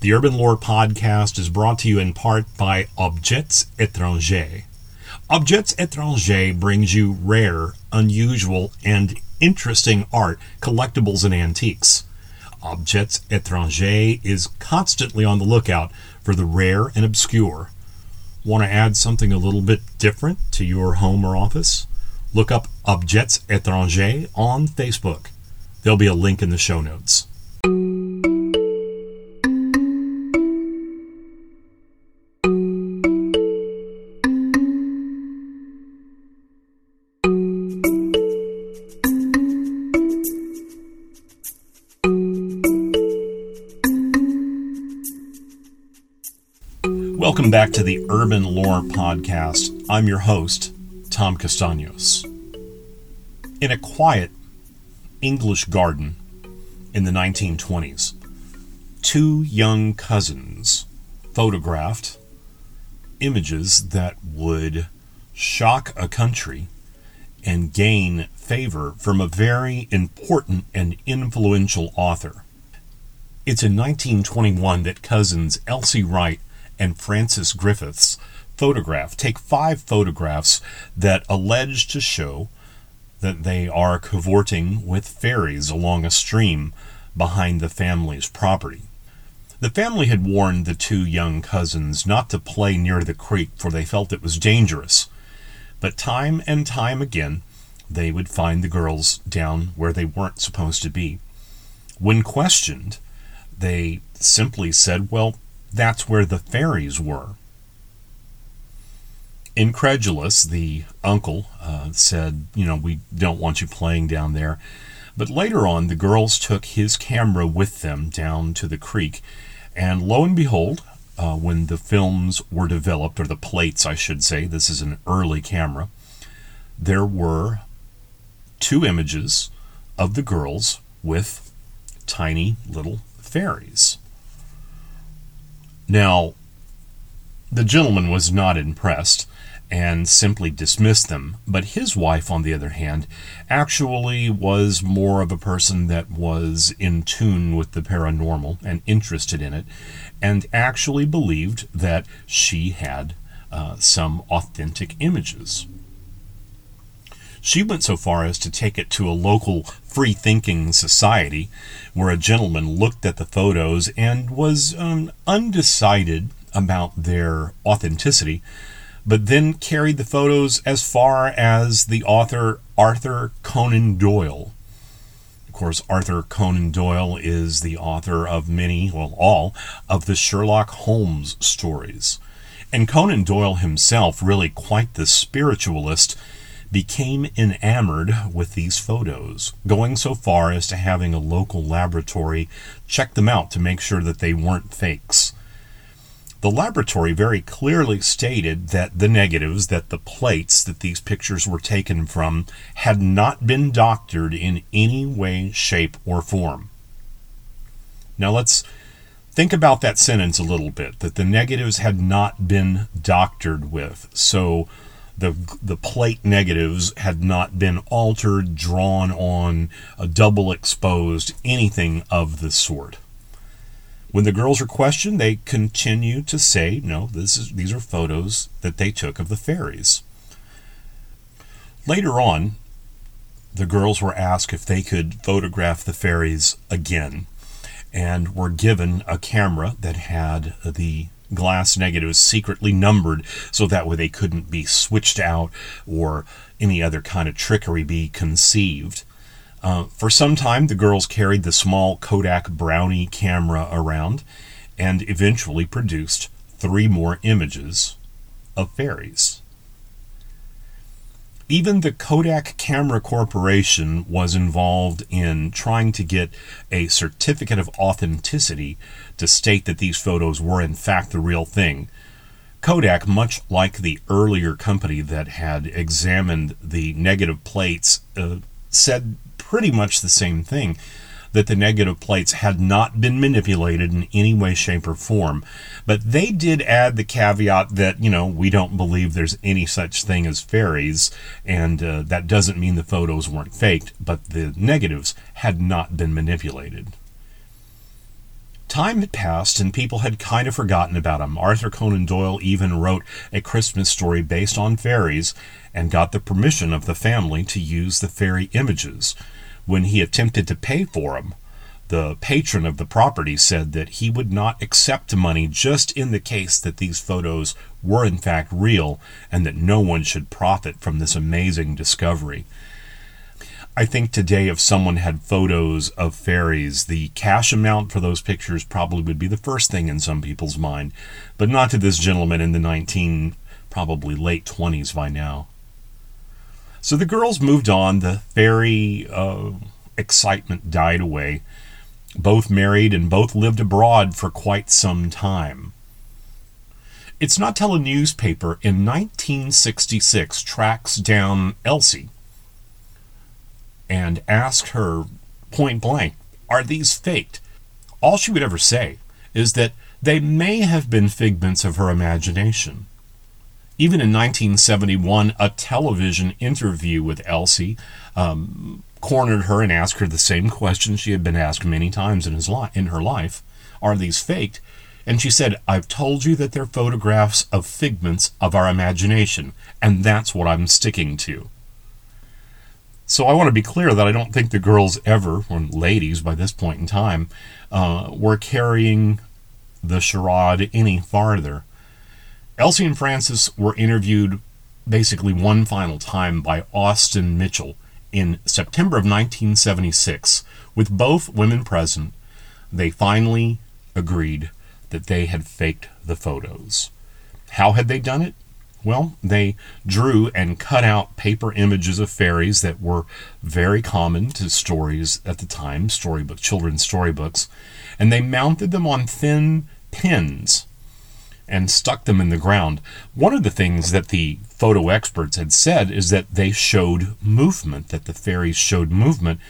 The Urban Lore podcast is brought to you in part by Objets Étranges. Objets Étranges brings you rare, unusual, and interesting art, collectibles, and antiques. Objets Étranges is constantly on the lookout for the rare and obscure. Want to add something a little bit different to your home or office? Look up Objets Étranges on Facebook. There'll be a link in the show notes. Welcome back to the Urban Lore Podcast. I'm your host, Tom Castaños. In a quiet English garden in the 1920s, two young cousins photographed images that would shock a country and gain favor from a very important and influential author. It's in 1921 that cousins Elsie Wright and Frances Griffiths photograph, take five photographs that allege to show that they are cavorting with fairies along a stream behind the family's property. The family had warned the two young cousins not to play near the creek, for they felt it was dangerous. But time and time again, they would find the girls down where they weren't supposed to be. When questioned, they simply said, Well, that's where the fairies were. Incredulous, the uncle uh, said, You know, we don't want you playing down there. But later on, the girls took his camera with them down to the creek, and lo and behold, uh, when the films were developed, or the plates, I should say, this is an early camera, there were two images of the girls with tiny little fairies. Now, the gentleman was not impressed and simply dismissed them, but his wife, on the other hand, actually was more of a person that was in tune with the paranormal and interested in it, and actually believed that she had uh, some authentic images. She went so far as to take it to a local free thinking society where a gentleman looked at the photos and was um, undecided about their authenticity, but then carried the photos as far as the author Arthur Conan Doyle. Of course, Arthur Conan Doyle is the author of many, well, all, of the Sherlock Holmes stories. And Conan Doyle himself, really quite the spiritualist, became enamored with these photos, going so far as to having a local laboratory check them out to make sure that they weren't fakes. The laboratory very clearly stated that the negatives, that the plates that these pictures were taken from, had not been doctored in any way, shape, or form. Now let's think about that sentence a little bit that the negatives had not been doctored with. So the the plate negatives had not been altered, drawn on, a double exposed, anything of the sort. When the girls are questioned, they continue to say, "No, this is these are photos that they took of the fairies." Later on, the girls were asked if they could photograph the fairies again, and were given a camera that had the glass negatives secretly numbered so that way they couldn't be switched out or any other kind of trickery be conceived. Uh, for some time, the girls carried the small Kodak Brownie camera around and eventually produced three more images of fairies. Even the Kodak Camera Corporation was involved in trying to get a certificate of authenticity to state that these photos were in fact the real thing. Kodak, much like the earlier company that had examined the negative plates, uh, said pretty much the same thing that the negative plates had not been manipulated in any way, shape, or form. But they did add the caveat that, you know, we don't believe there's any such thing as fairies, and uh, that doesn't mean the photos weren't faked, but the negatives had not been manipulated. time had passed and people had kind of forgotten about him. Arthur Conan Doyle even wrote a Christmas story based on fairies and got the permission of the family to use the fairy images. When he attempted to pay for them, the patron of the property said that he would not accept money just in the case that these photos were in fact real and that no one should profit from this amazing discovery. I think today, if someone had photos of fairies, the cash amount for those pictures probably would be the first thing in some people's mind, but not to this gentleman in the 19, probably late 20s by now. So the girls moved on. The fairy uh, excitement died away. Both married and both lived abroad for quite some time. It's not till a newspaper in 1966 tracks down Elsie and asked her point blank, Are these faked? All she would ever say is that they may have been figments of her imagination. Even in 1971, a television interview with Elsie um, cornered her and asked her the same question she had been asked many times in, his li- in her life Are these faked? And she said, I've told you that they're photographs of figments of our imagination, and that's what I'm sticking to. So I want to be clear that I don't think the girls ever, or ladies by this point in time, uh, were carrying the charade any farther. Elsie and Frances were interviewed basically one final time by Austin Mitchell in September of 1976. With both women present, they finally agreed that they had faked the photos. How had they done it? Well, they drew and cut out paper images of fairies that were very common to stories at the time, storybook children's storybooks, and they mounted them on thin pins and stuck them in the ground. One of the things that the photo experts had said is that they showed movement, that the fairies showed movement.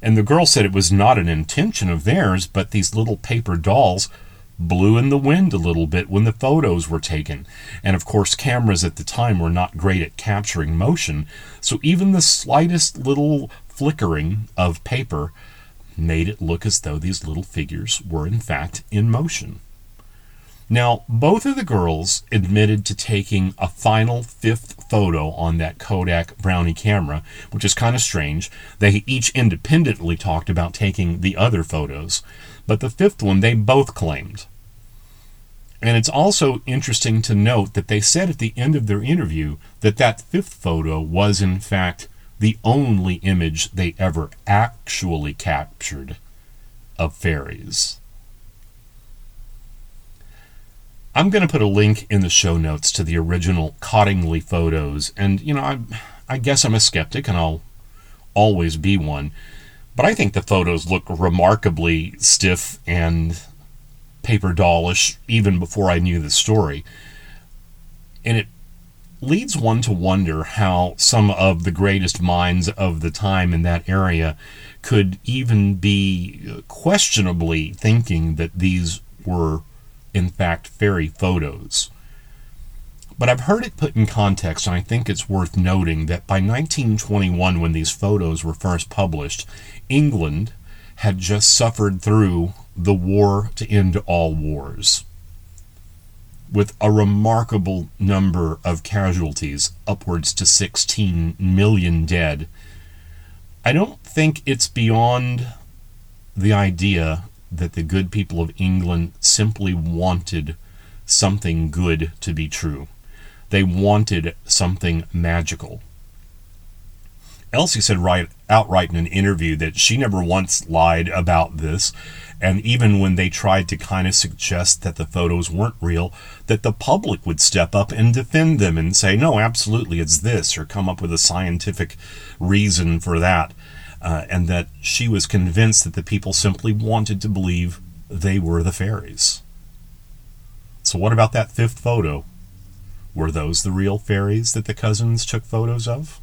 And the girl said it was not an intention of theirs, but these little paper dolls blew in the wind a little bit when the photos were taken. And of course, cameras at the time were not great at capturing motion, so even the slightest little flickering of paper made it look as though these little figures were in fact in motion. Now, both of the girls admitted to taking a final fifth photo on that Kodak Brownie camera, which is kind of strange. They each independently talked about taking the other photos, but the fifth one they both claimed. And it's also interesting to note that they said at the end of their interview that that fifth photo was, in fact, the only image they ever actually captured of fairies. I'm going to put a link in the show notes to the original Cottingley photos. And, you know, I, I guess I'm a skeptic and I'll always be one. But I think the photos look remarkably stiff and paper dollish even before I knew the story. And it leads one to wonder how some of the greatest minds of the time in that area could even be questionably thinking that these were in fact, fairy photos. But I've heard it put in context, and I think it's worth noting that by 1921, when these photos were first published, England had just suffered through the war to end all wars, with a remarkable number of casualties, upwards to 16 million dead. I don't think it's beyond the idea that the good people of England simply wanted something good to be true. They wanted something magical. Elsie said right outright in an interview that she never once lied about this, and even when they tried to kind of suggest that the photos weren't real, that the public would step up and defend them and say, no, absolutely, it's this, or come up with a scientific reason for that uh, and that she was convinced that the people simply wanted to believe they were the fairies. So, what about that fifth photo? Were those the real fairies that the cousins took photos of?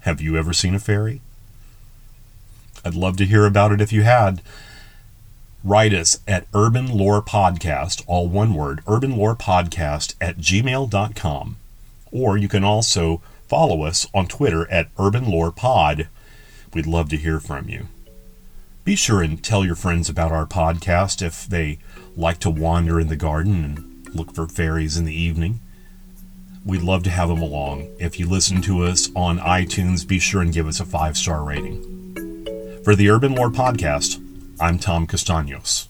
Have you ever seen a fairy? I'd love to hear about it if you had. Write us at Urban Lore Podcast, all one word, Urban Lore Podcast at gmail.com. Or you can also follow us on Twitter at Urban Lore Pod. We'd love to hear from you. Be sure and tell your friends about our podcast if they like to wander in the garden and look for fairies in the evening. We'd love to have them along. If you listen to us on iTunes, be sure and give us a five star rating. For the Urban Lore Podcast, I'm Tom Castaños.